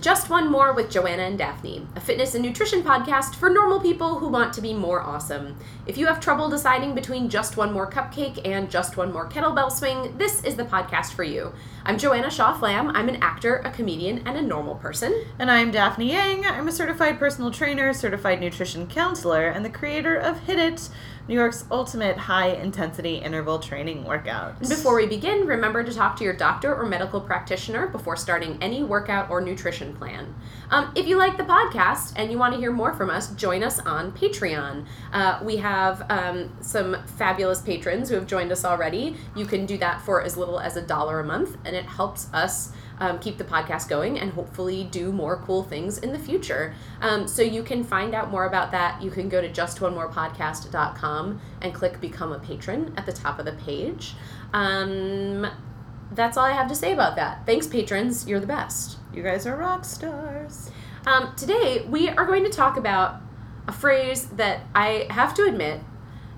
Just One More with Joanna and Daphne, a fitness and nutrition podcast for normal people who want to be more awesome. If you have trouble deciding between Just One More Cupcake and Just One More Kettlebell Swing, this is the podcast for you. I'm Joanna Shaw Flamm. I'm an actor, a comedian, and a normal person. And I'm Daphne Yang. I'm a certified personal trainer, certified nutrition counselor, and the creator of Hit It, New York's ultimate high intensity interval training workout. Before we begin, remember to talk to your doctor or medical practitioner before starting any workout or nutrition plan. Um, if you like the podcast and you want to hear more from us, join us on Patreon. Uh, we have um, some fabulous patrons who have joined us already. You can do that for as little as a dollar a month, and it helps us um, keep the podcast going and hopefully do more cool things in the future. Um, so you can find out more about that. You can go to justonemorepodcast.com and click Become a Patron at the top of the page. Um, that's all I have to say about that. Thanks, patrons. You're the best. You guys are rock stars. Um, today, we are going to talk about a phrase that I have to admit.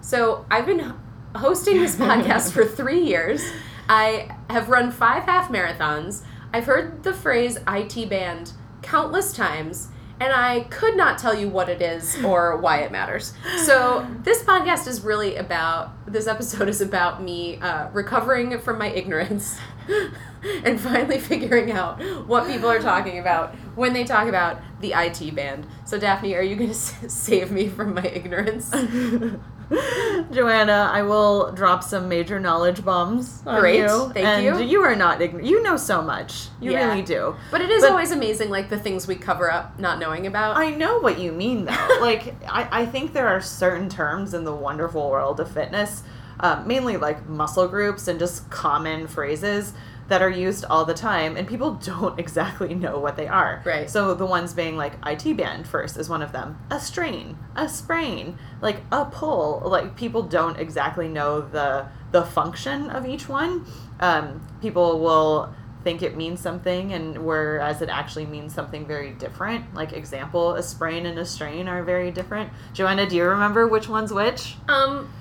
So, I've been hosting this podcast for three years. I have run five half marathons. I've heard the phrase IT band countless times, and I could not tell you what it is or why it matters. So, this podcast is really about, this episode is about me uh, recovering from my ignorance and finally figuring out what people are talking about when they talk about the IT band. So, Daphne, are you going to save me from my ignorance? Joanna, I will drop some major knowledge bombs on Great, you. thank and you. You are not ignorant. You know so much. You Yeah. really do. But it is But- always amazing, like the things we cover up not knowing about. I know what you mean, though. like, I, I think there are certain terms in the wonderful world of fitness, uh, mainly like muscle groups and just common phrases that are used all the time, and people don't exactly know what they are. Right. So the ones being like IT band first is one of them. A strain, a sprain, like a pull. Like people don't exactly know the the function of each one. Um, people will think it means something and whereas it actually means something very different like example a sprain and a strain are very different joanna do you remember which one's which um,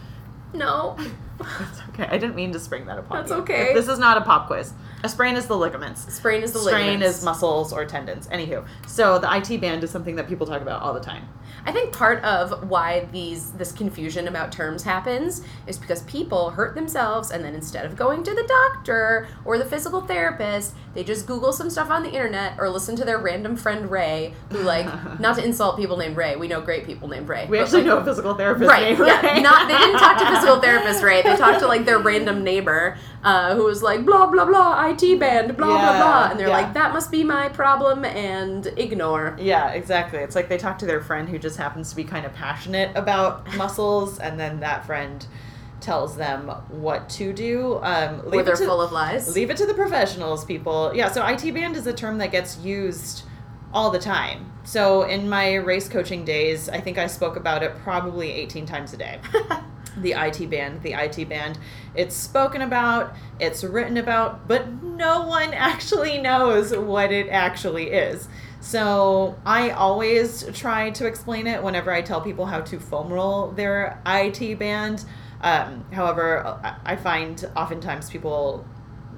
no. it's okay i didn't mean to spring that upon That's you. okay. this is not a pop quiz a sprain is the ligaments Sprain is the strain ligaments. is muscles or tendons anywho so the it band is something that people talk about all the time I think part of why these this confusion about terms happens is because people hurt themselves and then instead of going to the doctor or the physical therapist, they just Google some stuff on the internet or listen to their random friend Ray, who like not to insult people named Ray. We know great people named Ray. we actually like, know a physical therapist Right, named yeah. Ray. Not they didn't talk to physical therapist Ray. They talked to like their random neighbor, uh, who was like blah blah blah IT band blah blah Yeah, blah, and they're yeah. like that must be my problem and ignore. Yeah, exactly. It's like they talk to their friend who just happens to be kind of passionate about muscles, and then that friend tells them what to do. Um, Or leave, they're it to, full of lies. leave it to the professionals, people. Yeah, so IT band is a term that gets used all the time. So in my race coaching days, I think I spoke about it probably 18 times a day. the IT band, the IT band. It's spoken about, it's written about, but no one actually knows what it actually is. So I always try to explain it whenever I tell people how to foam roll their IT band. Um, however, I- find oftentimes people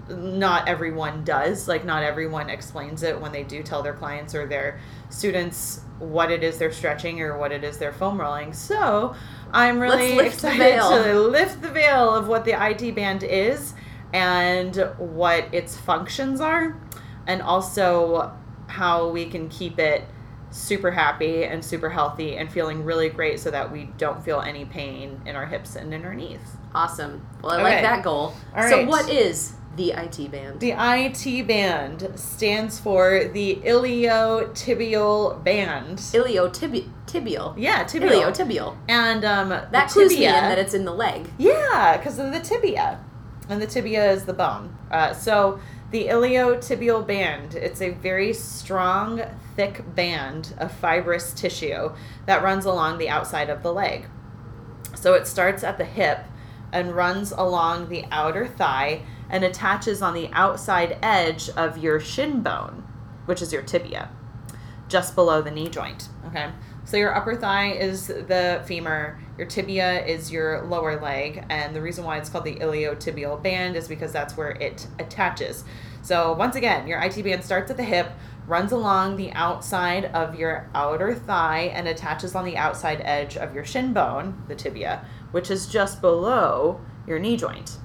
not everyone does like not everyone explains it when they do tell their clients or their students what it is they're stretching or what it is they're foam rolling. So i'm really Let's lift the excited to lift the veil of what the it band is and what its functions are. And also how we can keep it super happy and super healthy and feeling really great so that we don't feel any pain in our hips and in our knees Awesome. Well, I like that goal. All So, right. what is the IT band? The IT band stands for the iliotibial band. Iliotibial. Yeah, tibial. Iliotibial. And um, That the clues me in tibia- that it's in the leg. Yeah, because of the tibia. And the tibia is the bone. Uh, so the iliotibial band, it's a very strong, thick band of fibrous tissue that runs along the outside of the leg. So it starts at the hip and runs along the outer thigh and attaches on the outside edge of your shin bone, which is your tibia, just below the knee joint. Okay. So your upper thigh is the femur, your tibia is your lower leg, and the reason why it's called the iliotibial band is because that's where it attaches. So once again, your IT band starts at the hip, runs along the outside of your outer thigh and attaches on the outside edge of your shin bone, the tibia, which is just below your knee joint.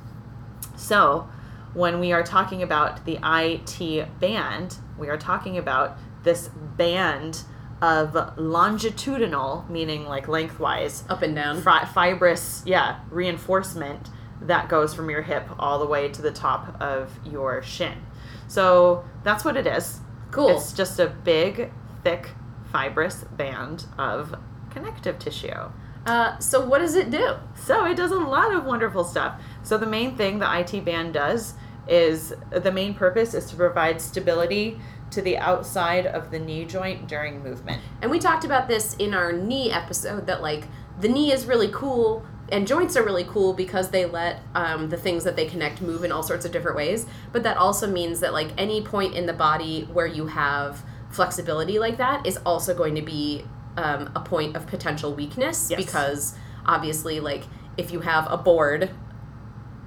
So, when we are talking about the IT band, we are talking about this band of longitudinal, meaning like lengthwise, Up and down. fi- fibrous, yeah, reinforcement that goes from your hip all the way to the top of your shin. So that's what it is. Cool. It's just a big, thick, fibrous band of connective tissue. Uh, so what does it do? So it does a lot of wonderful stuff. So the main thing the IT band does is the main purpose is to provide stability to the outside of the knee joint during movement. And we talked about this in our knee episode that like the knee is really cool and joints are really cool because they let um, the things that they connect move in all sorts of different ways. But that also means that like any point in the body where you have flexibility like that is also going to be um, a point of potential weakness Yes. because obviously like if you have a board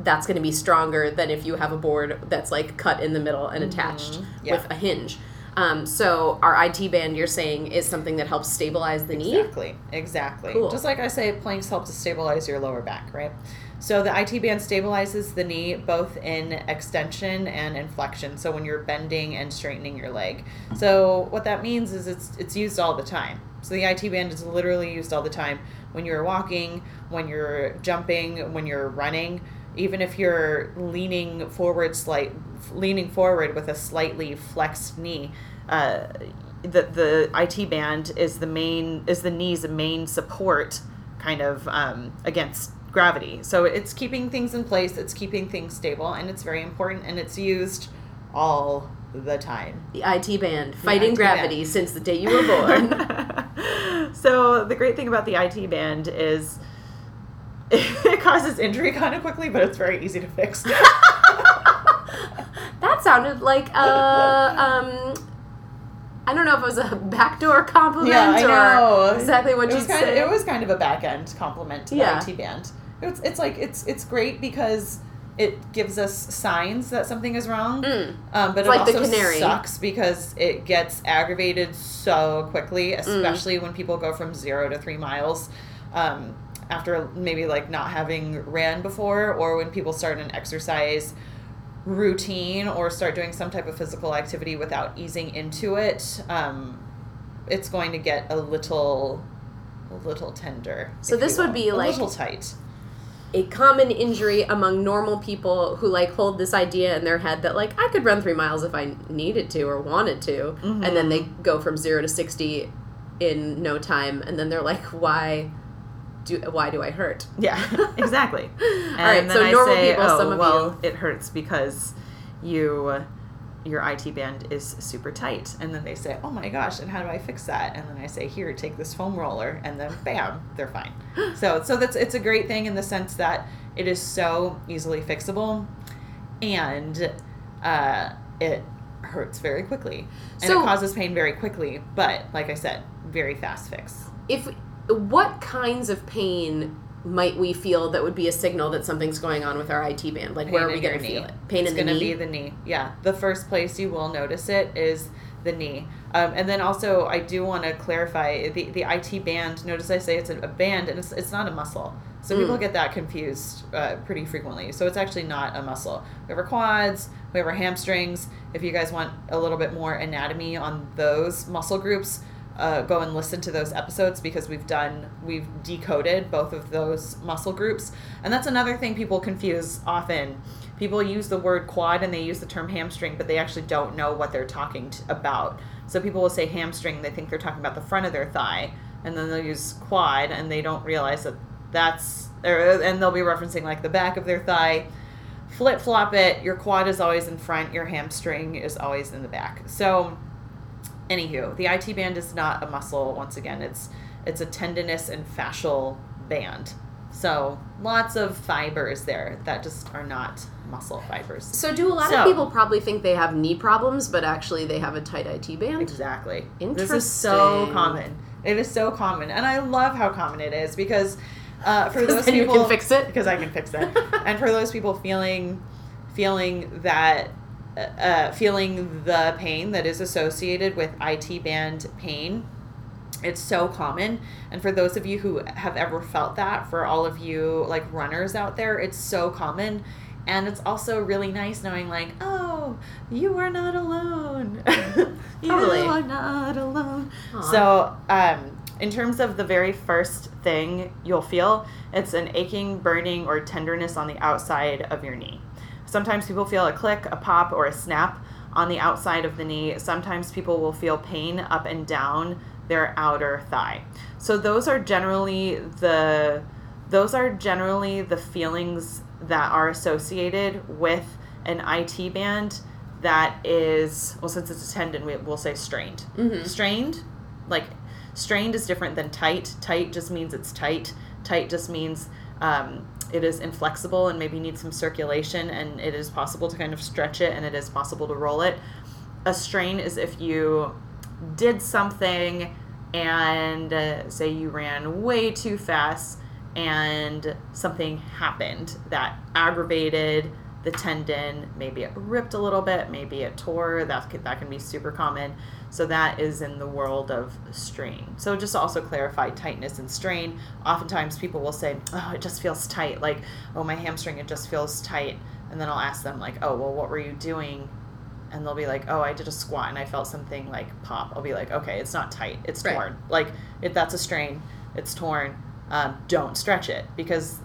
that's going to be stronger than if you have a board that's like cut in the middle and attached Mm-hmm. Yeah. with a hinge. Um, so our IT band, you're saying, is something that helps stabilize the knee. Exactly. Exactly. Cool. Just like I say, planks help to stabilize your lower back, right? So the IT band stabilizes the knee both in extension and in flexion. So when you're bending and straightening your leg. So what that means is it's it's used all the time. So the IT band is literally used all the time when you're walking, when you're jumping, when you're running. Even if you're leaning forward, slight leaning forward with a slightly flexed knee, uh, the the IT band is the main is the knee's main support kind of um, against gravity. So it's keeping things in place, it's keeping things stable, and it's very important. And it's used all the time. The IT band, fighting IT gravity band. since the day you were born. so the great thing about the IT band is it causes injury kind of quickly, but it's very easy to fix. that sounded like uh, um, I don't know if it was a backdoor compliment Yeah, I know. or exactly what it you said. It was kind of a back end compliment to Yeah. the IT band. It's it's like it's it's great because it gives us signs that something is wrong. Mm. Um, but It's it like also sucks because it gets aggravated so quickly, Mm. especially when people go from zero to three miles. Um, after maybe like not having ran before, or when people start an exercise routine or start doing some type of physical activity without easing into it, um, it's going to get a little, a little tender. So this would be a like- little tight. a common injury among normal people who like hold this idea in their head that like I could run three miles if I needed to or wanted to, and then they go from zero to sixty in no time, and then they're like, why? Do, why do I hurt? Yeah, exactly. And All right, then so I normal say, people, oh, some of well, you- it hurts because you, your IT band is super tight. And then they say, oh my gosh, and how do I fix that? And then I say, here, take this foam roller, and then bam, they're fine. So, so that's it's a great thing in the sense that it is so easily fixable, and uh, it hurts very quickly, and So- it causes pain very quickly. But like I said, very fast fix. If what kinds of pain might we feel that would be a signal that something's going on with our IT band? Like where are we going to feel it? Pain it's in the knee. It's gonna be the knee. Yeah, the first place you will notice it is the knee. Um, and then also, I do want to clarify the the IT band. Notice I say it's a, band, and it's it's not a muscle. So people Mm. get that confused uh, pretty frequently. So it's actually not a muscle. We have our quads, we have our hamstrings. If you guys want a little bit more anatomy on those muscle groups, uh, go and listen to those episodes because we've done we've decoded both of those muscle groups. And that's another thing people confuse often. People use the word quad and they use the term hamstring but they actually don't know what they're talking about. So people will say hamstring they think they're talking about the front of their thigh and then they'll use quad and they don't realize that that's or, and they'll be referencing like the back of their thigh. Flip flop it your quad is always in front your hamstring is always in the back. So anywho the it band is not a muscle once again it's it's a tendinous and fascial band so lots of fibers there that just are not muscle fibers so do a lot So- of people probably think they have knee problems, but actually they have a tight IT band? Exactly. Interesting. This is so common. It is so common, and I love how common it is because uh, for those then you people can fix it. because I can fix it, and for those people feeling feeling that uh, feeling the pain that is associated with IT band pain. It's so common. And for those of you who have ever felt that, for all of you like runners out there, it's so common. And it's also really nice knowing, like, oh, you are not alone. Totally. you are not alone. Aw. So, um, in terms of the very first thing you'll feel, it's an aching, burning, or tenderness on the outside of your knee. Sometimes people feel a click, a pop, or a snap on the outside of the knee. Sometimes people will feel pain up and down their outer thigh. So those are generally the those are generally the feelings that are associated with an IT band that is well since it's a tendon we, we'll say strained. Mhm. Strained like strained is different than tight. Tight just means it's tight. Tight just means um, it is inflexible and maybe needs some circulation, and it is possible to kind of stretch it and it is possible to roll it. A strain is if you did something and uh, say you ran way too fast and something happened that aggravated the tendon maybe it ripped a little bit maybe it tore that can, that can be super common so that is in the world of strain so just also clarify tightness and strain oftentimes people will say oh it just feels tight like oh my hamstring it just feels tight and then i'll ask them like oh well what were you doing and they'll be like, "Oh, I did a squat and I felt something like pop." I'll be like, "Okay, it's not tight. It's Right. torn. Like if that's a strain, it's torn. Um, don't stretch it because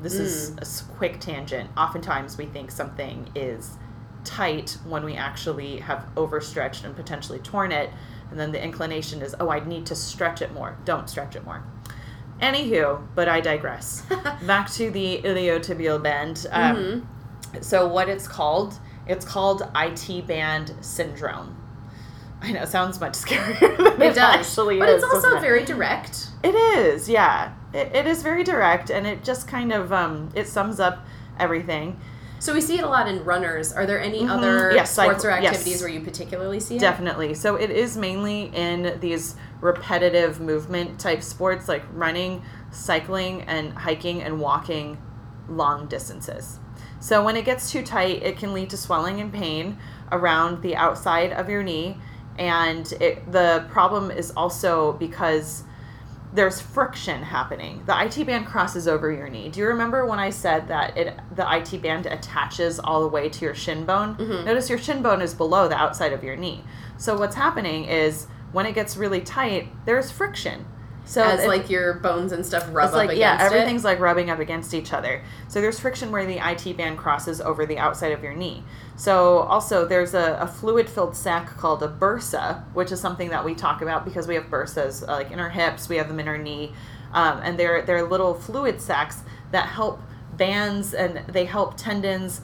this is a quick tangent. Oftentimes, we think something is tight when we actually have overstretched and potentially torn it, and then the inclination is, "Oh, I need to stretch it more." Don't stretch it more. Anywho, but I digress. Back to the iliotibial band. Um, Mhm. so what it's called it's called it band syndrome i know it sounds much scarier than it, It does. actually but is it's also it? very direct. it is yeah it, it is very direct and it just kind of um it sums up everything So we see it a lot in runners. Are there any Mhm. other Yes, sports or cycle- yes. activities where you particularly see it? definitely so it is mainly in these repetitive movement type sports like running cycling and hiking and walking long distances so when it gets too tight it can lead to swelling and pain around the outside of your knee and it, the problem is also because there's friction happening. The IT band crosses over your knee. Do you remember when I said that it the IT band attaches all the way to your shin bone? Mhm. Notice your shin bone is below the outside of your knee. So what's happening is when it gets really tight, there's friction. So As it- like your bones and stuff rub it's up like against yeah, it. everything's like rubbing up against each other. So there's friction where the IT band crosses over the outside of your knee. So also there's a, a fluid-filled sac called a bursa, which is something that we talk about because we have bursas uh, like in our hips, we have them in our knee, um, and they're they're little fluid sacs that help bands and they help tendons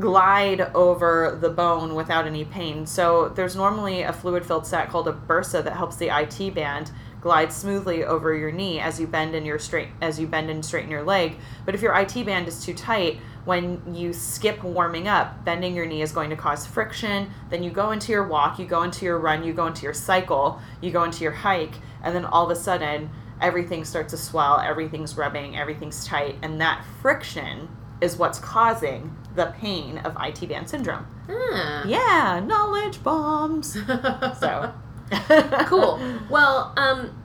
glide over the bone without any pain. So there's normally a fluid-filled sac called a bursa that helps the IT band glide smoothly over your knee as you bend in your straight as you bend and straighten your leg. But if your IT band is too tight, when you skip warming up, bending your knee is going to cause friction. Then you go into your walk, you go into your run, you go into your cycle, you go into your hike, and then all of a sudden everything starts to swell, everything's rubbing, everything's tight, and that friction is what's causing the pain of IT band syndrome. Ah. Yeah, knowledge bombs. So cool. Well, um,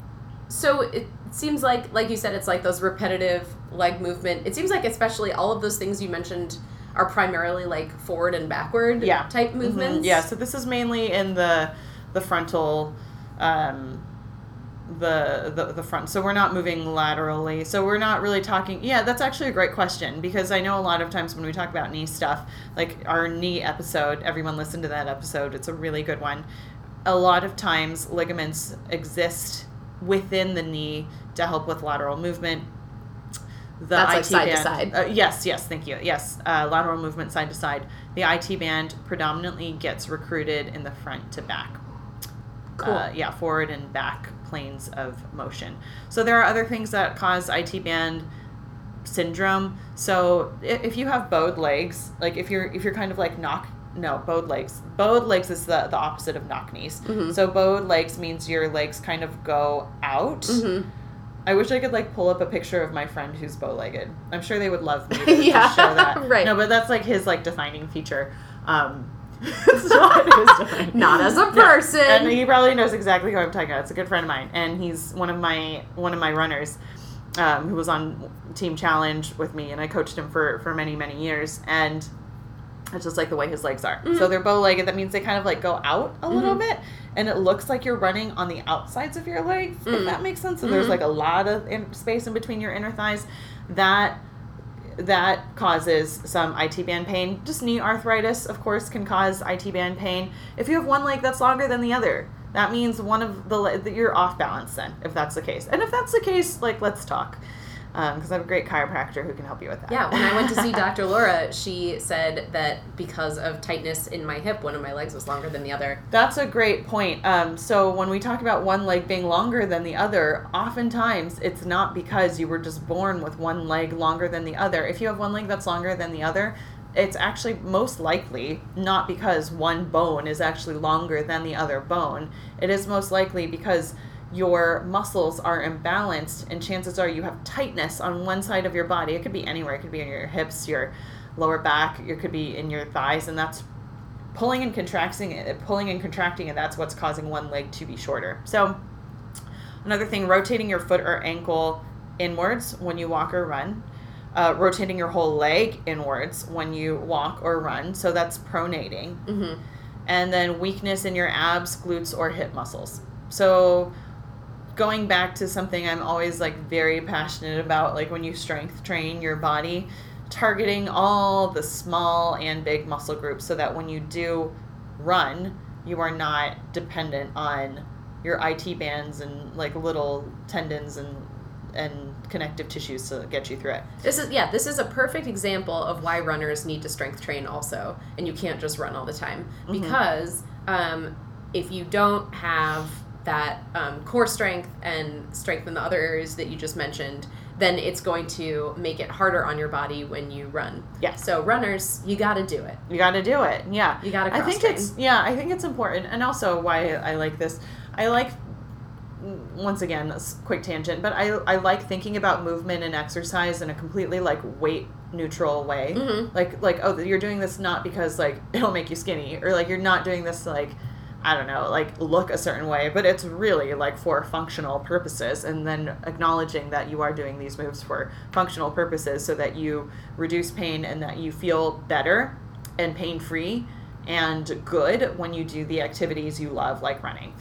so it seems like, like you said, it's like those repetitive leg movement. It seems like, especially all of those things you mentioned, are primarily like forward and backward Yeah. type Mhm. movements. Yeah, so this is mainly in the the frontal um the, the the front. So we're not moving laterally. So we're not really talking Yeah, that's actually a great question because I know a lot of times when we talk about knee stuff, like our knee episode, everyone listen to that episode. It's a really good one. A lot of times ligaments exist within the knee to help with lateral movement. The That's like IT side to band, side. Uh, yes, yes, thank you. Yes, uh, lateral movement side to side. The IT band predominantly gets recruited in the front to back. Cool. Uh, yeah, forward and back planes of motion. So there are other things that cause IT band syndrome. So if you have bowed legs, like if you're if you're kind of like knock no bowed legs. Bowed legs is the the opposite of knock knees. Mhm. So bowed legs means your legs kind of go out. Mhm. I wish I could like pull up a picture of my friend who's bow-legged. I'm sure they would love me to, to show that. right. No, but that's like his like defining feature. Um, it's not his. Not as a person. And he probably knows exactly who I'm talking about. It's a good friend of mine, and he's one of my one of my runners, um, who was on Team Challenge with me, and I coached him for for many many years, and it's just like the way his legs are. Mhm. So they're bow legged. That means they kind of like go out a little Mhm. bit, and it looks like you're running on the outsides of your legs. If Mm. that makes sense. So there's Mhm. like a lot of in- space in between your inner thighs. That that causes some IT band pain. Just knee arthritis, of course, can cause IT band pain. If you have one leg that's longer than the other, that means one of the le- that you're off balance. Then, if that's the case, and if that's the case, like let's talk, because I have a great chiropractor who can help you with that. Yeah, when I went to see Dr. Laura, she said that because of tightness in my hip, one of my legs was longer than the other. That's a great point. Um, so when we talk about one leg being longer than the other, oftentimes it's not because you were just born with one leg longer than the other. If you have one leg that's longer than the other, it's actually most likely not because one bone is actually longer than the other bone. It is most likely because your muscles are imbalanced and chances are you have tightness on one side of your body. It could be anywhere. It could be in your hips, your lower back, it could be in your thighs. And that's pulling and contracting pulling and contracting and that's what's causing one leg to be shorter. So another thing rotating your foot or ankle inwards when you walk or run. Uh, rotating your whole leg inwards when you walk or run. So that's pronating. Mm-hmm. and then weakness in your abs glutes or hip muscles. So going back to something i'm always like very passionate about like when you strength train your body targeting all the small and big muscle groups so that when you do run you are not dependent on your IT bands and like little tendons and and connective tissues to get you through it. This is yeah, this is a perfect example of why runners need to strength train also, and you can't just run all the time Mhm. because um, if you don't have that um, core strength and strength in the other areas that you just mentioned, then it's going to make it harder on your body when you run. Yes. So runners, you got to do it. You got to do it. Yeah. You got to I think train. it's yeah, I think it's important, and also why I like this. I like once again, this quick tangent, but I I like thinking about movement and exercise in a completely like weight neutral way. Mhm. Like like oh, you're doing this not because like it'll make you skinny, or like you're not doing this like I don't know, like look a certain way, but it's really like for functional purposes, and then acknowledging that you are doing these moves for functional purposes so that you reduce pain and that you feel better and pain free and good when you do the activities you love, like running.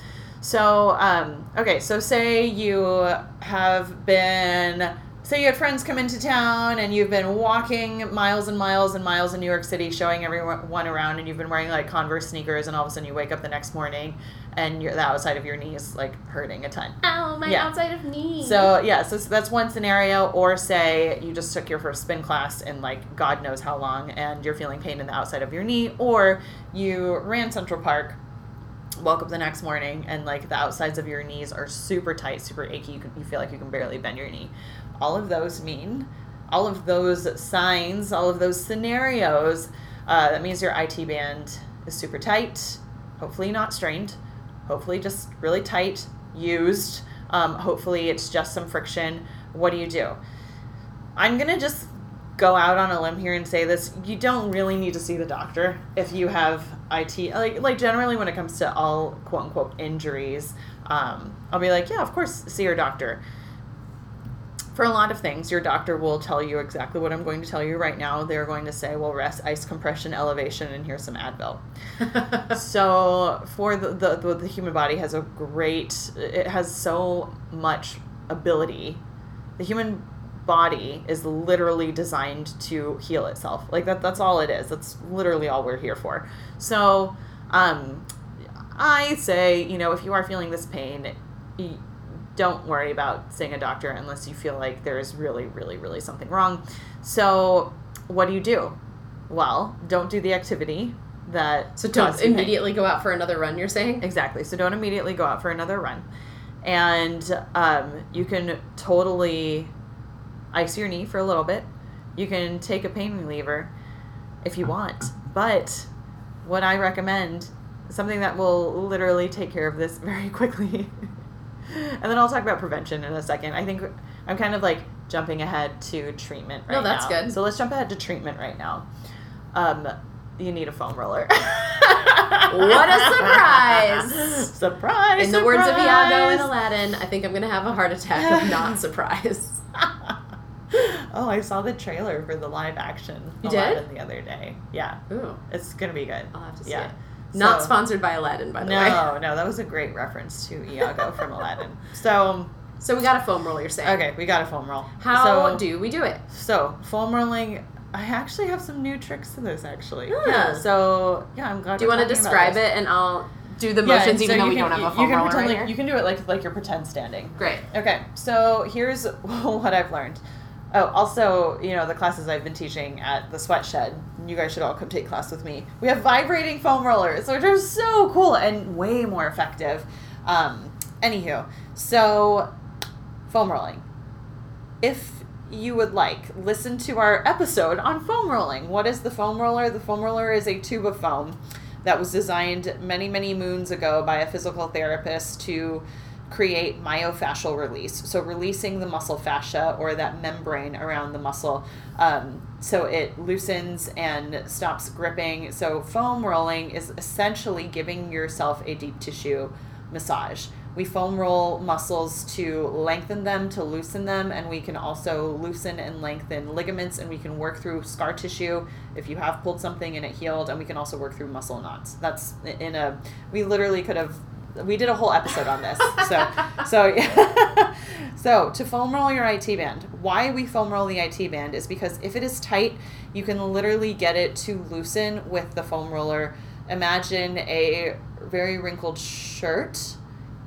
So, um, okay, so say you have been, say you had friends come into town and you've been walking miles and miles and miles in New York City, showing everyone around, and you've been wearing like Converse sneakers, and all of a sudden you wake up the next morning and you're, the outside of your knee is like hurting a ton. Ow, my Yeah. outside of knee. So yeah, so that's one scenario. Or say you just took your first spin class in like God knows how long, and you're feeling pain in the outside of your knee, or you ran Central Park, woke up the next morning, and like the outsides of your knees are super tight, super achy. You, can, you feel like you can barely bend your knee. All of those mean, all of those signs, all of those scenarios, uh, that means your IT band is super tight, hopefully not strained, hopefully just really tight, used. Um, hopefully it's just some friction. What do you do? I'm gonna just go out on a limb here and say this: you don't really need to see the doctor if you have IT. Like, like generally when it comes to all quote unquote injuries, um, I'll be like, yeah, of course, see your doctor. For a lot of things, your doctor will tell you exactly what I'm going to tell you right now. They're going to say, well, rest, ice compression, elevation, and here's some Advil. So for the, the the the human body has a great it has so much ability. The human body is literally designed to heal itself. Like that that's all it is. That's literally all we're here for. So um i say you know if you are feeling this pain don't worry about seeing a doctor unless you feel like there's really really really something wrong so what do you do well don't do the activity that so don't you pain. immediately go out for another run. You're saying? Exactly. So don't immediately go out for another run. And um, you can totally ice your knee for a little bit. You can take a pain reliever if you want. But what I recommend, something that will literally take care of this very quickly, and then I'll talk about prevention in a second. I think I'm kind of like jumping ahead to treatment right No, that's now. good. So let's jump ahead to treatment right now. Um, you need a foam roller. What a surprise! surprise! In the words of Iago and surprise! Aladdin, I think I'm gonna have a heart attack of not surprise. oh, I saw the trailer for the live action You did? Aladdin the other day. Yeah, Ooh, it's gonna be good. I'll have to see Yeah. it. Not So- sponsored by Aladdin, by the way. No, no, that was a great reference to Iago from Aladdin. So, So we got a foam roll. You're saying? okay, we got a foam roll. How so, do we do it? So, foam rolling, I actually have some new tricks to this, actually. Ah. Yeah, so, yeah, I'm glad Do you want to describe it, and I'll do the Yeah, motions, so even though we can- don't have a foam you can roller pretend right like, here? You can do it like like you're pretend standing. Great. Okay, so here's what I've learned. Oh, also, you know, the classes I've been teaching at the Sweat Shed, you guys should all come take class with me. We have vibrating foam rollers, which are so cool and way more effective. Um, anywho, so foam rolling. If you would like, listen to our episode on foam rolling. What is the foam roller? The foam roller is a tube of foam that was designed many, many moons ago by a physical therapist to create myofascial release. So, releasing the muscle fascia or that membrane around the muscle um, so it loosens and stops gripping. So, foam rolling is essentially giving yourself a deep tissue massage. We foam roll muscles to lengthen them, to loosen them, and we can also loosen and lengthen ligaments, and we can work through scar tissue if you have pulled something and it healed, and we can also work through muscle knots. That's in a, we literally could have, we did a whole episode on this. So, so, yeah. so to foam roll your IT band, why we foam roll the IT band is because if it is tight, you can literally get it to loosen with the foam roller. Imagine a very wrinkled shirt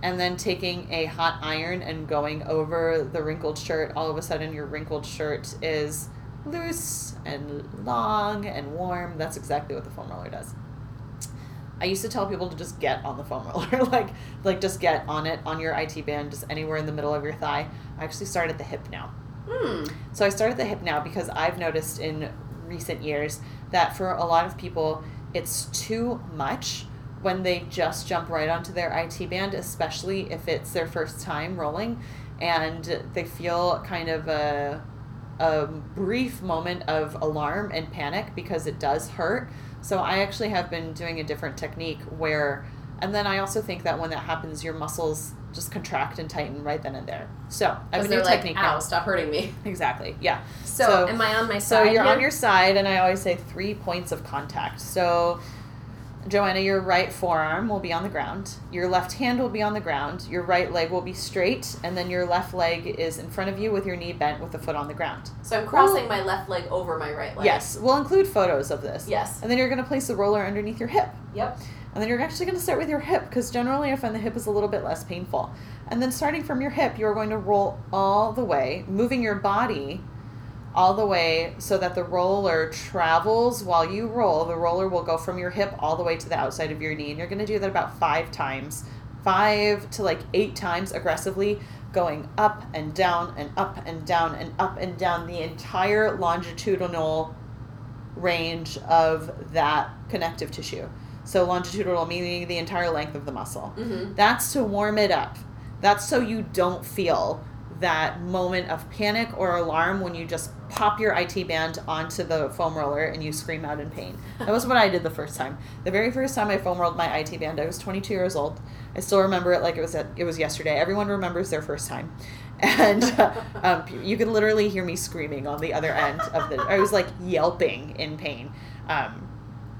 and then taking a hot iron and going over the wrinkled shirt, all of a sudden your wrinkled shirt is loose and long and warm. That's exactly what the foam roller does. I used to tell people to just get on the foam roller, like like just get on it on your IT band, just anywhere in the middle of your thigh. I actually start at the hip now. Hmm. So I start at the hip now because I've noticed in recent years that for a lot of people, it's too much when they just jump right onto their IT band, especially if it's their first time rolling and they feel kind of a, a brief moment of alarm and panic because it does hurt. So I actually have been doing a different technique where, and then I also think that when that happens, your muscles just contract and tighten right then and there. So I have Because a new like, technique ow, now. stop hurting me. Exactly. Yeah. So, So- am I on my side? So you're on your side, and I always say three points of contact. So, Joanna, your right forearm will be on the ground. Your left hand will be on the ground. Your right leg will be straight, and then your left leg is in front of you with your knee bent with the foot on the ground. So I'm crossing my left leg over my right leg. Yes, we'll include photos of this. Yes. And then you're going to place the roller underneath your hip. Yep. And then you're actually going to start with your hip because generally I find the hip is a little bit less painful. And then starting from your hip, you're going to roll all the way, moving your body all the way so that the roller travels while you roll. The roller will go from your hip all the way to the outside of your knee. And you're going to do that about five times, five to like eight times aggressively, going up and down and up and down and up and down the entire longitudinal range of that connective tissue. So longitudinal meaning the entire length of the muscle. Mm-hmm. That's to warm it up. That's so you don't feel that moment of panic or alarm when you just pop your IT band onto the foam roller and you scream out in pain. That was what I did the first time. The very first time I foam rolled my IT band, I was 22 years old. I still remember it like it was it was yesterday. Everyone remembers their first time, and uh, um, you can literally hear me screaming on the other end of the. I was like yelping in pain. Um,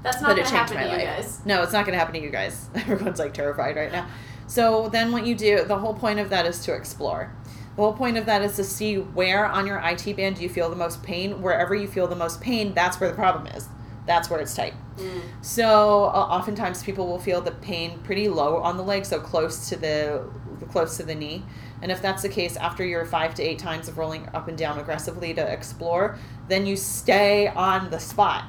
That's not going to happen to you life. guys. No, it's not going to happen to you guys. Everyone's like terrified right now. So then what you do, the whole point of that is to explore. The whole point of that is to see where on your IT band do you feel the most pain. Wherever you feel the most pain, that's where the problem is. That's where it's tight. Mm. So uh, oftentimes people will feel the pain pretty low on the leg, so close to the close to the knee. And if that's the case, after your five to eight times of rolling up and down aggressively to explore, then you stay on the spot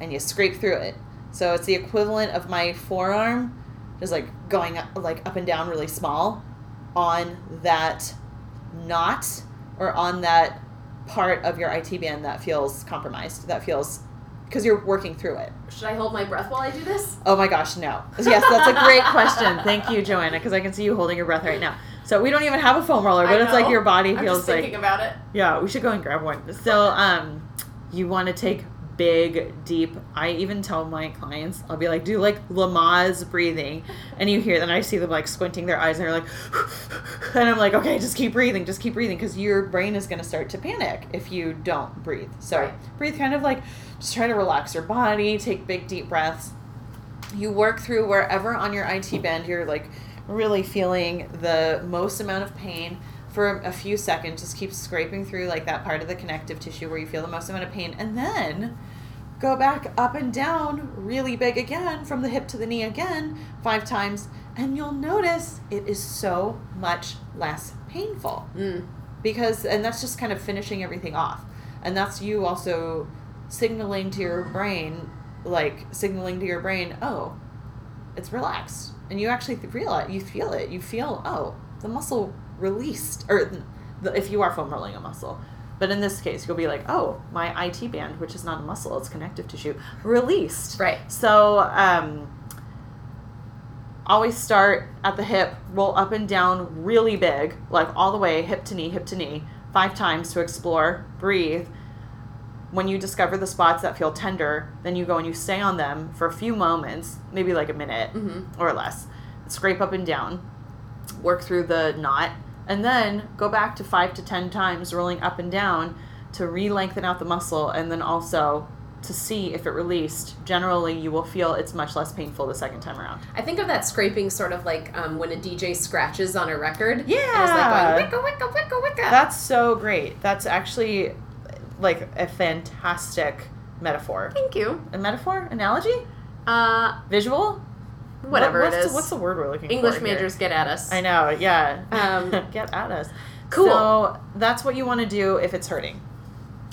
and you scrape through it. So it's the equivalent of my forearm, just like going up, like up and down really small, on that knot or on that part of your IT band that feels compromised. That feels because you're working through it. Should I hold my breath while I do this? Oh my gosh, no. Yes, that's a great question. Thank you, Joanna, because I can see you holding your breath right now. So we don't even have a foam roller, but it's like your body I'm feels just like thinking about it. yeah. We should go and grab one. So um, you want to take big, deep. I even tell my clients, I'll be like, do like Lamaze breathing, and you hear, then I see them like squinting their eyes, and they're like, and I'm like, okay, just keep breathing, just keep breathing, because your brain is gonna start to panic if you don't breathe. So Right. breathe, kind of like, just try to relax your body, take big deep breaths. You work through wherever on your IT band you're like really feeling the most amount of pain for a few seconds. Just keep scraping through like that part of the connective tissue where you feel the most amount of pain, and then go back up and down really big again from the hip to the knee again five times, and you'll notice it is so much less painful. Mm. because and that's just kind of finishing everything off. And that's you also signaling to your brain like signaling to your brain oh it's relaxed. And you actually th- realize you feel it. You feel oh the muscle released or the, if you are foam rolling a muscle but in this case you'll be like oh my it band which is not a muscle it's connective tissue released Right. so um always start at the hip, roll up and down really big, like all the way hip to knee, hip to knee, five times to explore, breathe. When you discover the spots that feel tender, then you go and you stay on them for a few moments, maybe like a minute Mhm. or less. Scrape up and down, work through the knot, and then go back to five to ten times rolling up and down to re lengthen out the muscle and then also to see if it released. Generally, you will feel it's much less painful the second time around. I think of that scraping sort of like um, when a DJ scratches on a record. Yeah. Like going wicka wicka wicka wicka. That's so great. That's actually like a fantastic metaphor. Thank you. A metaphor? Analogy? Uh, Visual? Whatever What- what's it is. The, what's the word we're looking English for? here? majors get at us. I know, yeah. Um, Get at us. Cool. So that's what you want to do if it's hurting.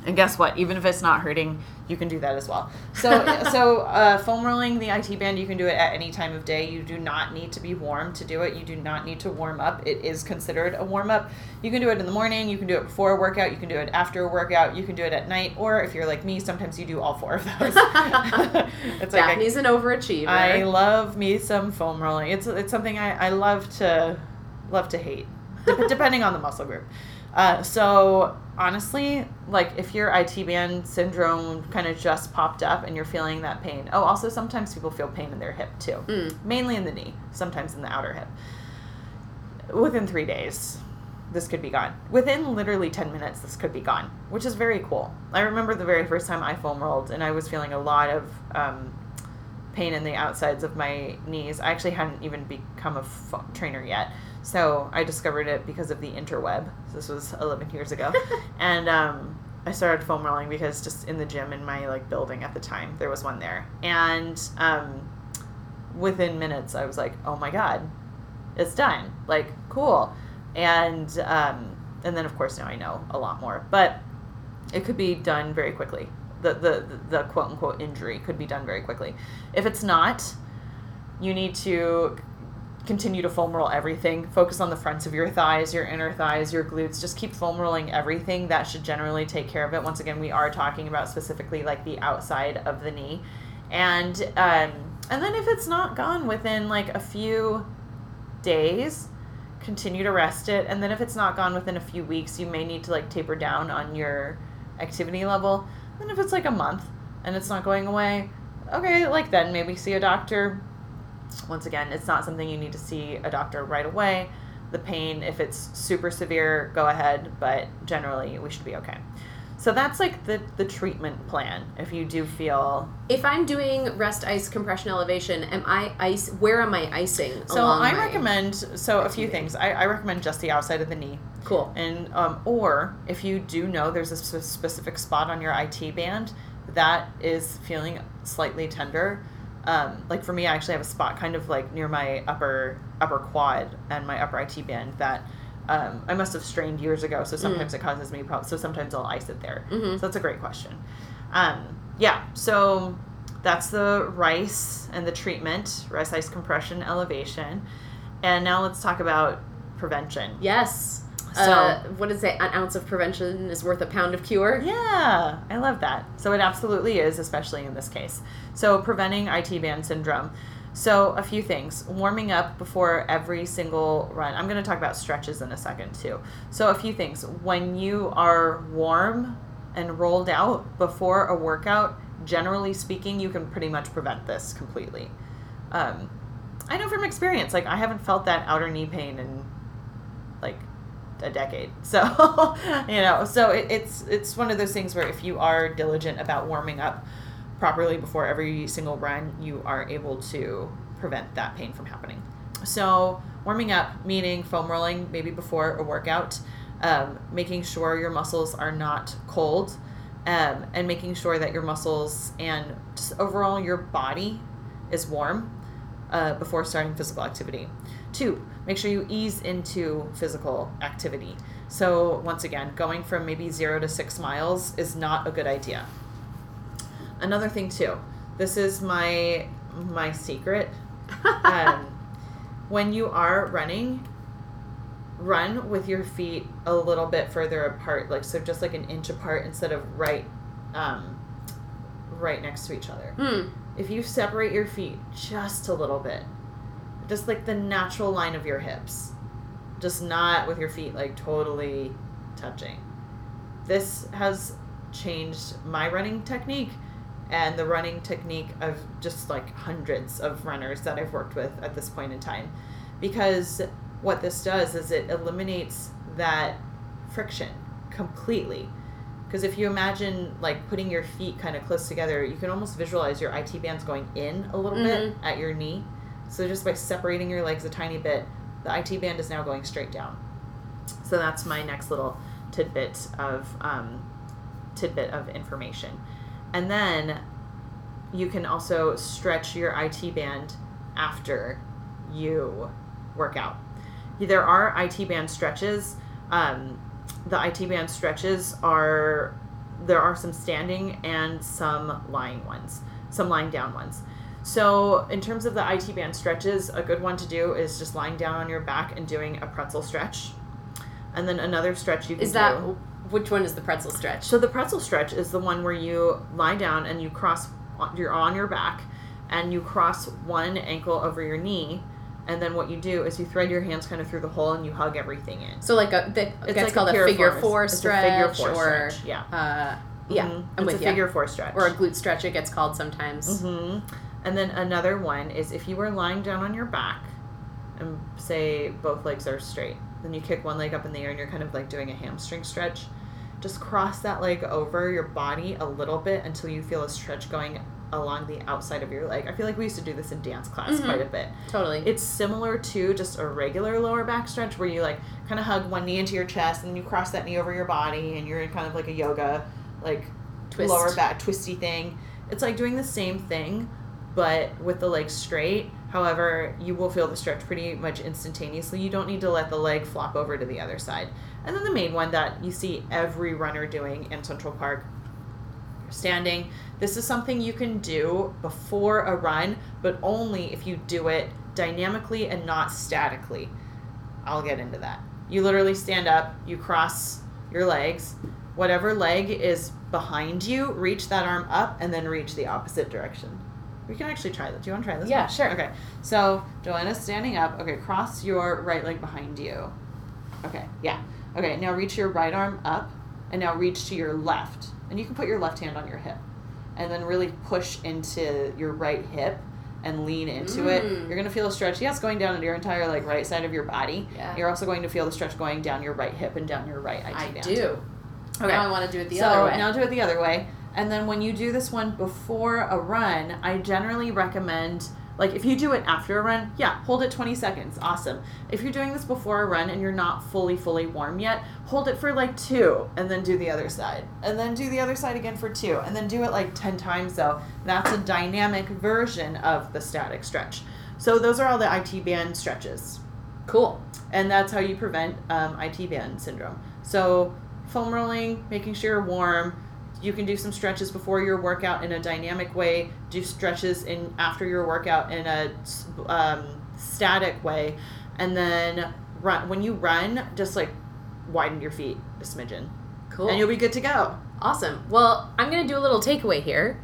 And guess what? Even if it's not hurting, you can do that as well. So, so uh, foam rolling the IT band, you can do it at any time of day. You do not need to be warm to do it. You do not need to warm up. It is considered a warm up. You can do it in the morning. You can do it before a workout. You can do it after a workout. You can do it at night, or if you're like me, sometimes you do all four of those. it's like Daphne's an overachiever. I love me some foam rolling. It's it's something I, I love to love to hate, dep- depending on the muscle group. Uh, so honestly, like if your IT band syndrome kind of just popped up and you're feeling that pain. Oh, also sometimes people feel pain in their hip too, Mm. mainly in the knee, sometimes in the outer hip. Within three days, this could be gone. Within literally 10 minutes, this could be gone, which is very cool. I remember the very first time I foam rolled and I was feeling a lot of um, pain in the outsides of my knees. I actually hadn't even become a trainer yet. So I discovered it because of the interweb. This was 11 years ago. and um, I started foam rolling because just in the gym in my like building at the time, there was one there. And um, within minutes, I was like, oh my God, it's done. Like, cool. And, um, and then of course now I know a lot more. But it could be done very quickly. The, the, the quote unquote injury could be done very quickly. If it's not, you need to continue to foam roll everything. Focus on the fronts of your thighs, your inner thighs, your glutes. Just keep foam rolling everything. That should generally take care of it. Once again, we are talking about specifically like the outside of the knee. And um, and then if it's not gone within like a few days, continue to rest it. And then if it's not gone within a few weeks, you may need to like taper down on your activity level. Then if it's like a month and it's not going away, okay, like then maybe see a doctor. Once again, it's not something you need to see a doctor right away. The pain, if it's super severe, go ahead, but generally we should be okay. So that's like the the treatment plan. If you do feel if I'm doing rest ice compression elevation, am I ice? Where am I icing? so, I recommend so a few things. I, I recommend just the outside of the knee. Cool. And um, or if you do know there's a specific spot on your IT band that is feeling slightly tender, um, like for me, I actually have a spot kind of like near my upper upper quad and my upper IT band that um, I must have strained years ago. So sometimes it causes me problems. So sometimes I'll ice it there. Mhm. So that's a great question. Um, yeah. So that's the rice and the treatment, rice ice compression elevation. And now let's talk about prevention. Yes. So- uh, what is it? An ounce of prevention is worth a pound of cure. Yeah, I love that. So it absolutely is, especially in this case. So preventing IT band syndrome. So a few things. Warming up before every single run. I'm going to talk about stretches in a second too. So a few things. When you are warm and rolled out before a workout, generally speaking, you can pretty much prevent this completely. Um, I know from experience, like I haven't felt that outer knee pain in like a decade. So, you know, so it, it's it's one of those things where if you are diligent about warming up properly before every single run, you are able to prevent that pain from happening. So, warming up meaning foam rolling maybe before a workout, um, making sure your muscles are not cold, um, and making sure that your muscles and just overall your body is warm uh, before starting physical activity. Two, make sure you ease into physical activity. So, once again, going from maybe zero to six miles is not a good idea. Another thing, too, this is my my secret. um, when you are running, run with your feet a little bit further apart, like so, just like an inch apart instead of right, um, right next to each other. Hmm. If you separate your feet just a little bit, just like the natural line of your hips, just not with your feet like totally touching. This has changed my running technique and the running technique of just like hundreds of runners that I've worked with at this point in time. Because what this does is it eliminates that friction completely. Because if you imagine like putting your feet kind of close together, you can almost visualize your IT bands going in a little bit Mhm. at your knee. So just by separating your legs a tiny bit, the IT band is now going straight down. So that's my next little tidbit of um, tidbit of information. And then you can also stretch your IT band after you work out. There are IT band stretches. Um, the IT band stretches are there are some standing and some lying ones, some lying down ones. So, in terms of the IT band stretches, a good one to do is just lying down on your back and doing a pretzel stretch. And then another stretch you can Is that do. which one is the pretzel stretch? So the pretzel stretch is the one where you lie down and you cross. You're on your back, and you cross one ankle over your knee, and then what you do is you thread your hands kind of through the hole and you hug everything in. So like a that It's like called a, figure four It's a stretch figure four or stretch, yeah. uh, yeah, Mhm. I'm it's with a you. figure four stretch. Or a glute stretch, it gets called sometimes. hmm And then another one is if you were lying down on your back and say both legs are straight, then you kick one leg up in the air and you're kind of like doing a hamstring stretch. Just cross that leg over your body a little bit until you feel a stretch going along the outside of your leg. I feel like we used to do this in dance class Mhm. quite a bit. Totally. It's similar to just a regular lower back stretch where you like kind of hug one knee into your chest and you cross that knee over your body and you're in kind of like a yoga like Twist. lower back twisty thing. It's like doing the same thing but with the legs straight. However, you will feel the stretch pretty much instantaneously. You don't need to let the leg flop over to the other side. And then the main one that you see every runner doing in Central Park standing. This is something you can do before a run, but only if you do it dynamically and not statically. I'll get into that. You literally stand up, you cross your legs. Whatever leg is behind you, reach that arm up and then reach the opposite direction. We can actually try that. Do you want to try this? Yeah, one? sure. Okay. So, Joanna's standing up. Okay, cross your right leg behind you. Okay, yeah. Okay, now reach your right arm up and now reach to your left. And you can put your left hand on your hip. And then really push into your right hip and lean into it. Mm. You're going to feel a stretch. Yes, going down into your entire like right side of your body. Yeah. You're also going to feel the stretch going down your right hip and down your right IT I band. do. Okay. Now I want to do it the so other way. now do it the other way. And then when you do this one before a run, I generally recommend like if you do it after a run, yeah, hold it 20 seconds. Awesome. If you're doing this before a run and you're not fully fully warm yet, hold it for like 2 and then do the other side. And then do the other side again for 2 and then do it like 10 times though. That's a dynamic version of the static stretch. So those are all the IT band stretches cool. and that's how you prevent um, IT band syndrome. So foam rolling, making sure you're warm. You can do some stretches before your workout in a dynamic way. Do stretches in after your workout in a um, static way, and then run. When you run, just like widen your feet a smidgen, Cool. and you'll be good to go. Awesome. Well, I'm going to do a little takeaway here.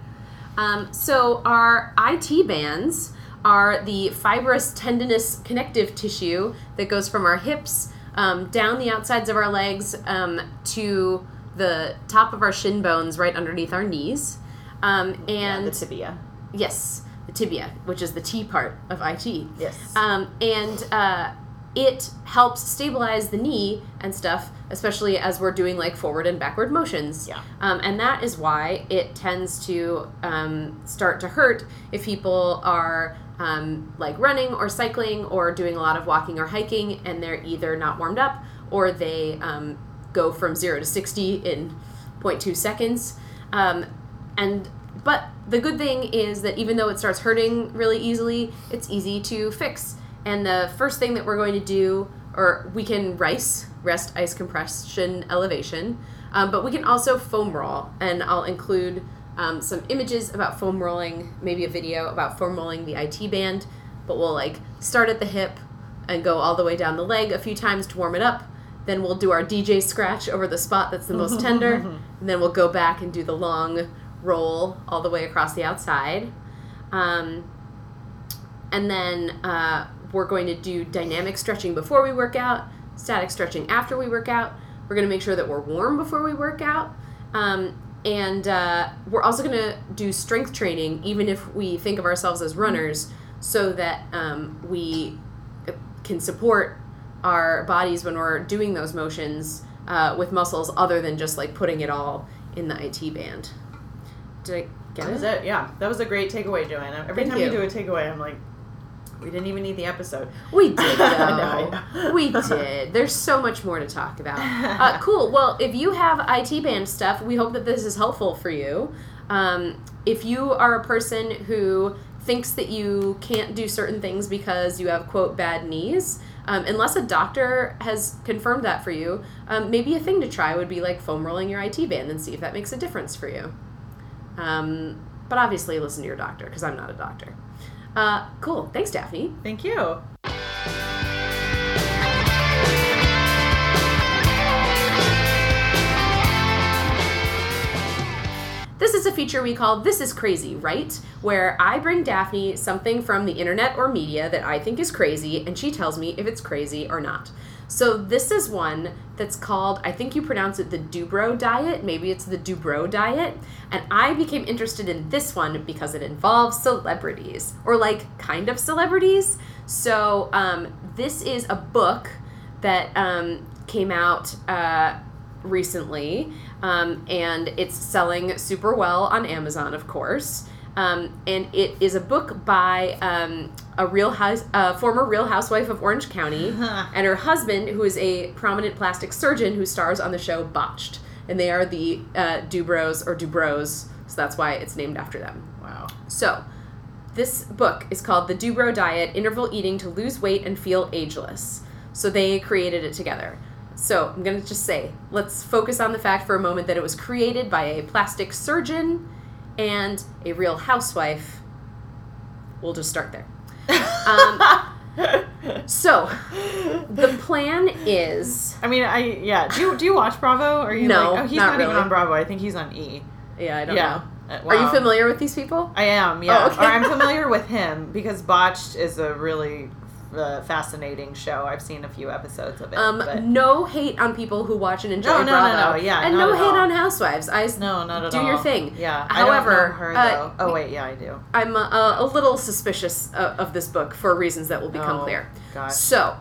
Um, so, our IT bands are the fibrous tendinous connective tissue that goes from our hips um, down the outsides of our legs um, to the top of our shin bones right underneath our knees. Um, Yeah, and the tibia. yes, the tibia, which is the T part of IT. Yes. Um, and uh, it helps stabilize the knee and stuff, especially as we're doing like forward and backward motions. Yeah. Um, and that is why it tends to um, start to hurt if people are um, like running or cycling or doing a lot of walking or hiking and they're either not warmed up or they um, go from zero to 60 in 0.2 seconds. Um, and but the good thing is that even though it starts hurting really easily, it's easy to fix. And the first thing that we're going to do, or we can rice, rest ice compression elevation, um, but we can also foam roll. And I'll include um, some images about foam rolling, maybe a video about foam rolling the IT band. But we'll like start at the hip and go all the way down the leg a few times to warm it up. Then we'll do our DJ scratch over the spot that's the most tender. And then we'll go back and do the long roll all the way across the outside. Um, and then uh, we're going to do dynamic stretching before we work out, static stretching after we work out. We're going to make sure that we're warm before we work out. Um, and uh, we're also going to do strength training, even if we think of ourselves as runners, so that um, we can support our bodies when we're doing those motions uh, with muscles other than just like putting it all in the IT band. Did I get That was it? it. Yeah, that was a great takeaway, Joanna. Every Thank time you. you do a takeaway, I'm like, we didn't even need the episode. We did, though. Know, I we did. There's so much more to talk about. Uh, cool. Well, if you have IT band stuff, we hope that this is helpful for you. Um, if you are a person who thinks that you can't do certain things because you have, quote, bad knees, um, unless a doctor has confirmed that for you, um, maybe a thing to try would be like foam rolling your IT band and see if that makes a difference for you. Um, but obviously, listen to your doctor because I'm not a doctor. Uh, cool. Thanks, Daphne. Thank you. This is a feature we call This is Crazy, right? Where I bring Daphne something from the internet or media that I think is crazy, and she tells me if it's crazy or not. So this is one that's called, I think you pronounce it the Dubrow diet, maybe it's the Dubrow diet, and I became interested in this one because it involves celebrities, or like kind of celebrities. So um, this is a book that um, came out uh, recently, um, and it's selling super well on Amazon, of course. Um, and it is a book by um, a real house, uh, former Real Housewife of Orange County, and her husband, who is a prominent plastic surgeon who stars on the show Botched, and they are the uh, Dubrows or Dubrows, so that's why it's named after them. Wow. So, this book is called The Dubrow Diet Interval Eating to Lose Weight and Feel Ageless. So, they created it together. So, I'm going to just say, let's focus on the fact for a moment that it was created by a plastic surgeon and a real housewife. We'll just start there. Um, so, the plan is. I mean, I yeah. Do you do you watch Bravo? Or are you No, like, oh, he's not not, even on Bravo. I think he's on E. Yeah, I don't yeah. know. Uh, Are you familiar with these people? I am. Yeah. Oh, okay. Or I'm familiar with him because Botched is a really uh, fascinating show. I've seen a few episodes of it. Um, but no hate on people who watch and enjoy No, no, no, Bravo. no, yeah, and no hate all. on Housewives. I no, not at do all. Do your thing. Yeah. However, I don't know her uh. Oh wait, yeah, I do. I'm uh, a little suspicious uh, of this book for reasons that will become Oh, clear. gosh. So,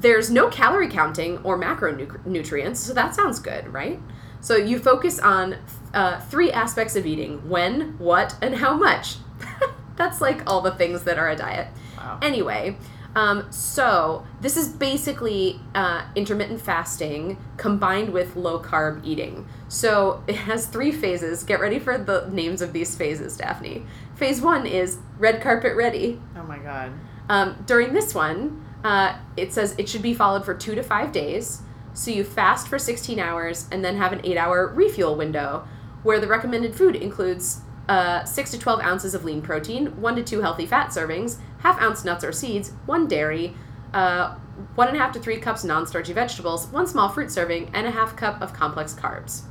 there's no calorie counting or macronutrients, so that sounds good, right? So you focus on uh, three aspects of eating: when, what, and how much. That's like all the things that are a diet. Wow. Anyway, um, so this is basically uh, intermittent fasting combined with low carb eating. So it has three phases. Get ready for the names of these phases, Daphne. Phase one is red carpet ready. Oh my god. Um, during this one, uh, it says it should be followed for two to five days. So you fast for 16 hours and then have an eight hour refuel window where the recommended food includes uh, 6 to 12 ounces of lean protein, 1 to 2 healthy fat servings, half ounce nuts or seeds, 1 dairy, uh, 1.5 to 3 cups non starchy vegetables, 1 small fruit serving, and a half cup of complex carbs.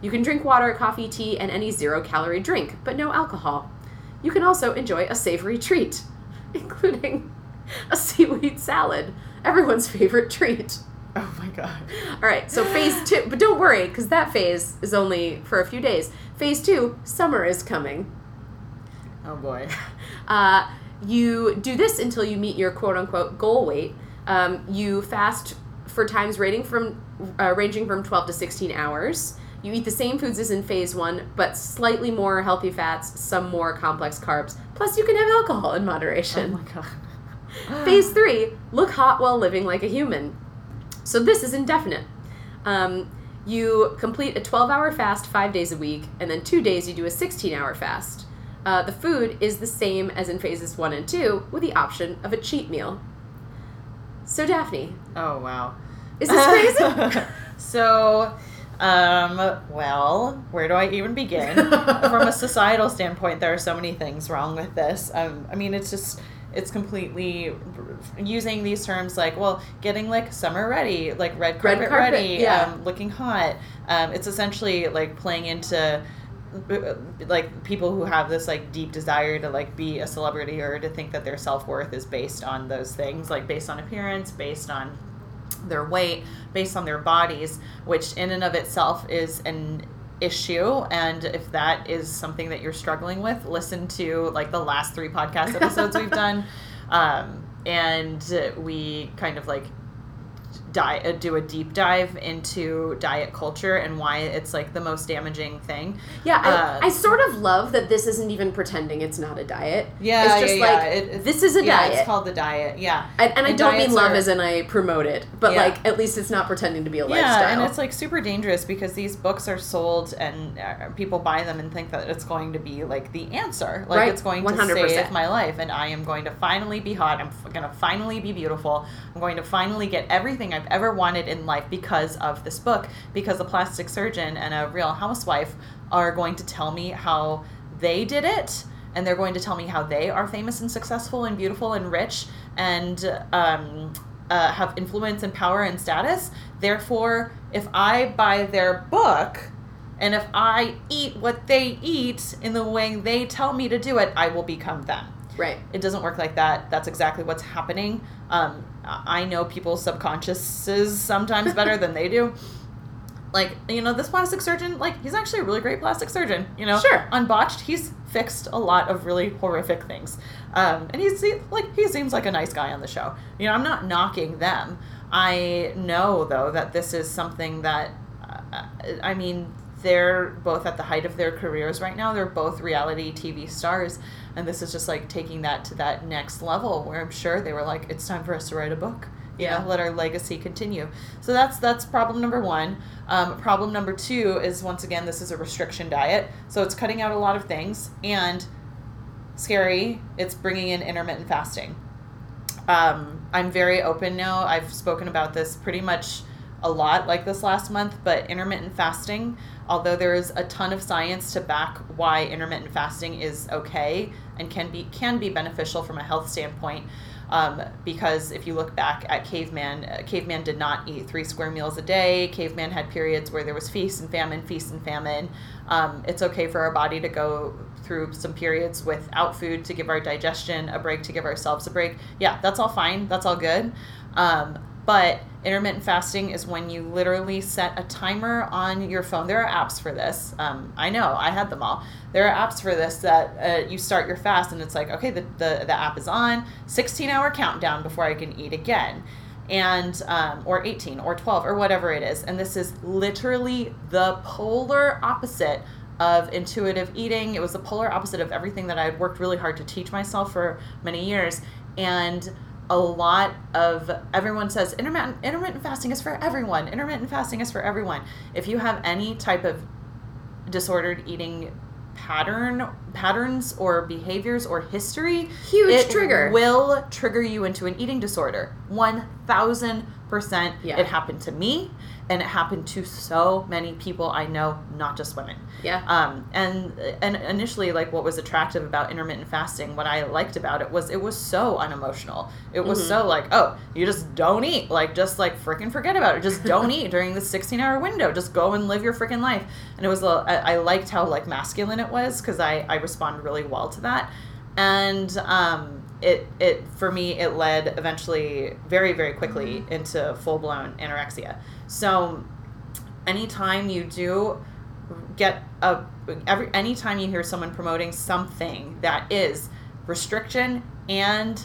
You can drink water, coffee, tea, and any zero calorie drink, but no alcohol. You can also enjoy a savory treat, including a seaweed salad, everyone's favorite treat. Oh my god. All right, so phase two, but don't worry, because that phase is only for a few days. Phase two, summer is coming. Oh boy. Uh, you do this until you meet your quote unquote goal weight. Um, you fast for times rating from uh, ranging from 12 to 16 hours. You eat the same foods as in phase one, but slightly more healthy fats, some more complex carbs. Plus, you can have alcohol in Oh moderation. my god. Phase three, look hot while living like a human. So this is indefinite. Um, you complete a 12 hour fast five days a week, and then two days you do a 16 hour fast. Uh, the food is the same as in phases one and two, with the option of a cheat meal. So, Daphne, Oh wow. is this crazy? so, um, well, where do I even begin? From a societal standpoint, there are so many things wrong with this. Um, I mean, it's just it's completely using these terms like well getting like summer ready like red carpet, carpet, ready yeah. um, looking hot um, it's essentially like playing into like people who have this like deep desire to like be a celebrity or to think that their self-worth is based on those things like based on appearance based on their weight based on their bodies which in and of itself is an issue. And if that is something that you're struggling with listen to like the last three podcast episodes we've done. Um, and we kind of like di- uh, do a deep dive into diet culture and why it's like the most damaging thing yeah, I, Uh, I sort of love that this isn't even pretending it's not a diet. yeah it's just yeah, yeah. like It- this is a yeah, diet. it's called the diet yeah and, and I don't mean love are- as in I promote it, but Yeah. like at least it's not pretending to be a Yeah, lifestyle. Yeah, and it's like super dangerous because these books are sold and uh, people buy them and think that it's going to be like the answer. Like Right, it's going to 100%. save my life and I am going to finally be hot. I'm f- going to finally be beautiful. I'm going to finally get everything I've ever wanted in life because of this book because a plastic surgeon and a real housewife are going to tell me how they did it and they're going to tell me how they are famous and successful and beautiful and rich and um, uh, have influence and power and status. Therefore, if I buy their book and if I eat what they eat in the way they tell me to do it, I will become them. right. It doesn't work like that. That's exactly what's happening. Um, I know people's subconsciouses sometimes better than they do. Like, you know, this plastic surgeon, like, he's actually a really great plastic surgeon. You know, Sure. On Botched, he's fixed a lot of really horrific things. Um, and he's he, like, he seems like a nice guy on the show. You know, I'm not knocking them. I know, though, that this is something that, uh, I mean, they're both at the height of their careers right now. They're both reality TV stars. And this is just like taking that to that next level where I'm sure they were like, it's time for us to write a book. You Yeah. know, let our legacy continue. So that's that's problem number one. Um, problem number two is once again this is a restriction diet, so it's cutting out a lot of things and scary. It's bringing in intermittent fasting. Um, I'm very open now. I've spoken about this pretty much a lot like this last month, but intermittent fasting, although there is a ton of science to back why intermittent fasting is okay and can be can be beneficial from a health standpoint. Um, because if you look back at caveman, uh, caveman did not eat three square meals a day. Caveman had periods where there was feast and famine, feast and famine. Um, it's okay for our body to go through some periods without food to give our digestion a break, to give ourselves a break. Yeah, that's all fine. That's all good. Um, but intermittent fasting is when you literally set a timer on your phone. There are apps for this. Um, I know, I had them all. There are apps for this that uh, you start your fast and it's like, okay, the, the, the app is on, 16 hour countdown before I can eat again. And, um, or 18 or 12 or whatever it is. And this is literally the polar opposite of intuitive eating. It was the polar opposite of everything that I had worked really hard to teach myself for many years. And a lot of everyone says intermittent intermittent fasting is for everyone. Intermittent fasting is for everyone. If you have any type of disordered eating pattern patterns or behaviors or history Huge it trigger. will trigger you into an eating disorder 1000% Yeah. it happened to me and it happened to so many people i know not just women. Yeah. um, and and initially like what was attractive about intermittent fasting what i liked about it was it was so unemotional. It was Mhm. so like oh you just don't eat. Like just like freaking forget about it. Just don't eat during the 16 hour window. Just go and live your freaking life. And it was I liked how like masculine it was because I, I respond really well to that. And um it it for me it led eventually very very quickly mm-hmm. into full blown anorexia. So anytime you do get a every anytime you hear someone promoting something that is restriction and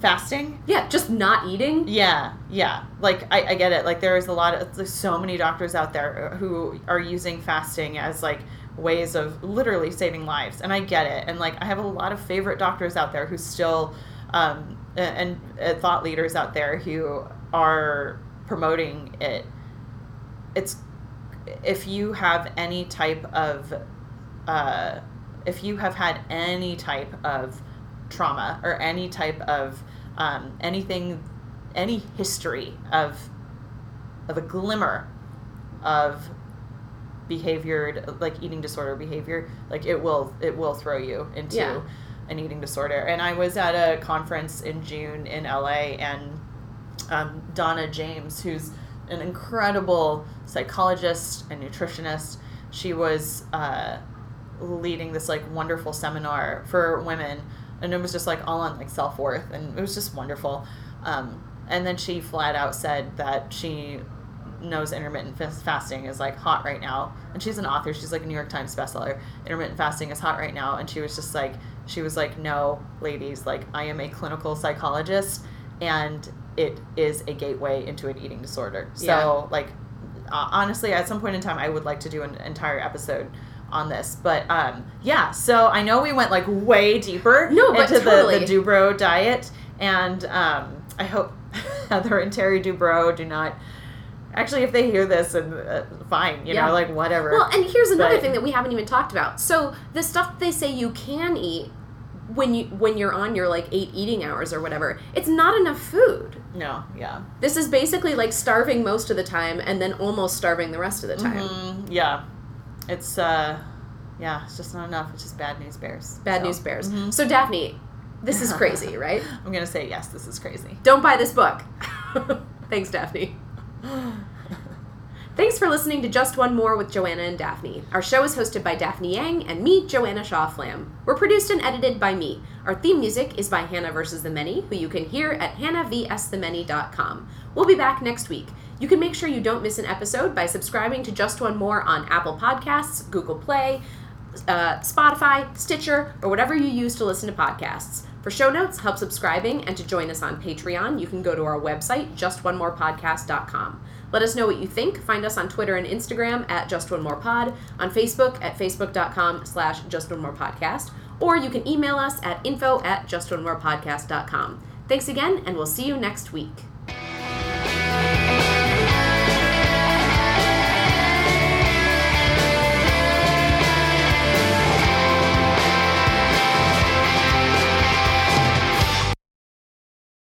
fasting Yeah, just not eating. yeah yeah like I, I get it like there is a lot of there's so many doctors out there who are using fasting as like ways of literally saving lives and i get it and like i have a lot of favorite doctors out there who still um, and, and thought leaders out there who are promoting it. It's if you have any type of uh, if you have had any type of trauma or any type of um, anything any history of of a glimmer of behavior like eating disorder behavior like it will it will throw you into Yeah. an eating disorder and i was at a conference in june in la and um, donna james who's an incredible psychologist and nutritionist she was uh, leading this like wonderful seminar for women and it was just like all on like self-worth and it was just wonderful um, and then she flat out said that she knows intermittent fasting is like hot right now. And she's an author. She's like a new york times bestseller. Intermittent fasting is hot right now. And she was just like she was like no ladies like i am a clinical psychologist and it is a gateway into an eating disorder. So Yeah. like uh, honestly at some point in time i would like to do an entire episode on this. But um yeah. So i know we went like way deeper No, but into totally. the, the dubrow diet. And um i hope heather and terry dubrow do not actually if they hear this and uh, fine you Yeah. know like whatever Well, and here's another But- thing that we haven't even talked about. So the stuff they say you can eat when you when you're on your like eight eating hours or whatever, it's not enough food. no yeah This is basically like starving most of the time and then almost starving the rest of the time. Mhm, yeah it's uh yeah it's just not enough it's just bad news bears Bad So, news bears. mhm. So Daphne, this is crazy, right? i'm gonna say yes this is crazy Don't buy this book. Thanks, Daphne. Thanks for listening to Just One More with Joanna and Daphne. Our show is hosted by Daphne Yang and me, Joanna Shaw Flamm. We're produced and edited by me. Our theme music is by Hannah vs. the Many, who you can hear at hannahvsthemany.com. We'll be back next week. You can make sure you don't miss an episode by subscribing to Just One More on Apple Podcasts, Google Play, uh, Spotify, Stitcher, or whatever you use to listen to podcasts. For show notes, help subscribing, and to join us on Patreon, you can go to our website, justonemorepodcast.com. Let us know what you think. Find us on Twitter and Instagram at Just One More Pod, on Facebook at facebook.com slash Just One More Podcast, or you can email us at info at justonemorepodcast.com. Thanks again, and we'll see you next week.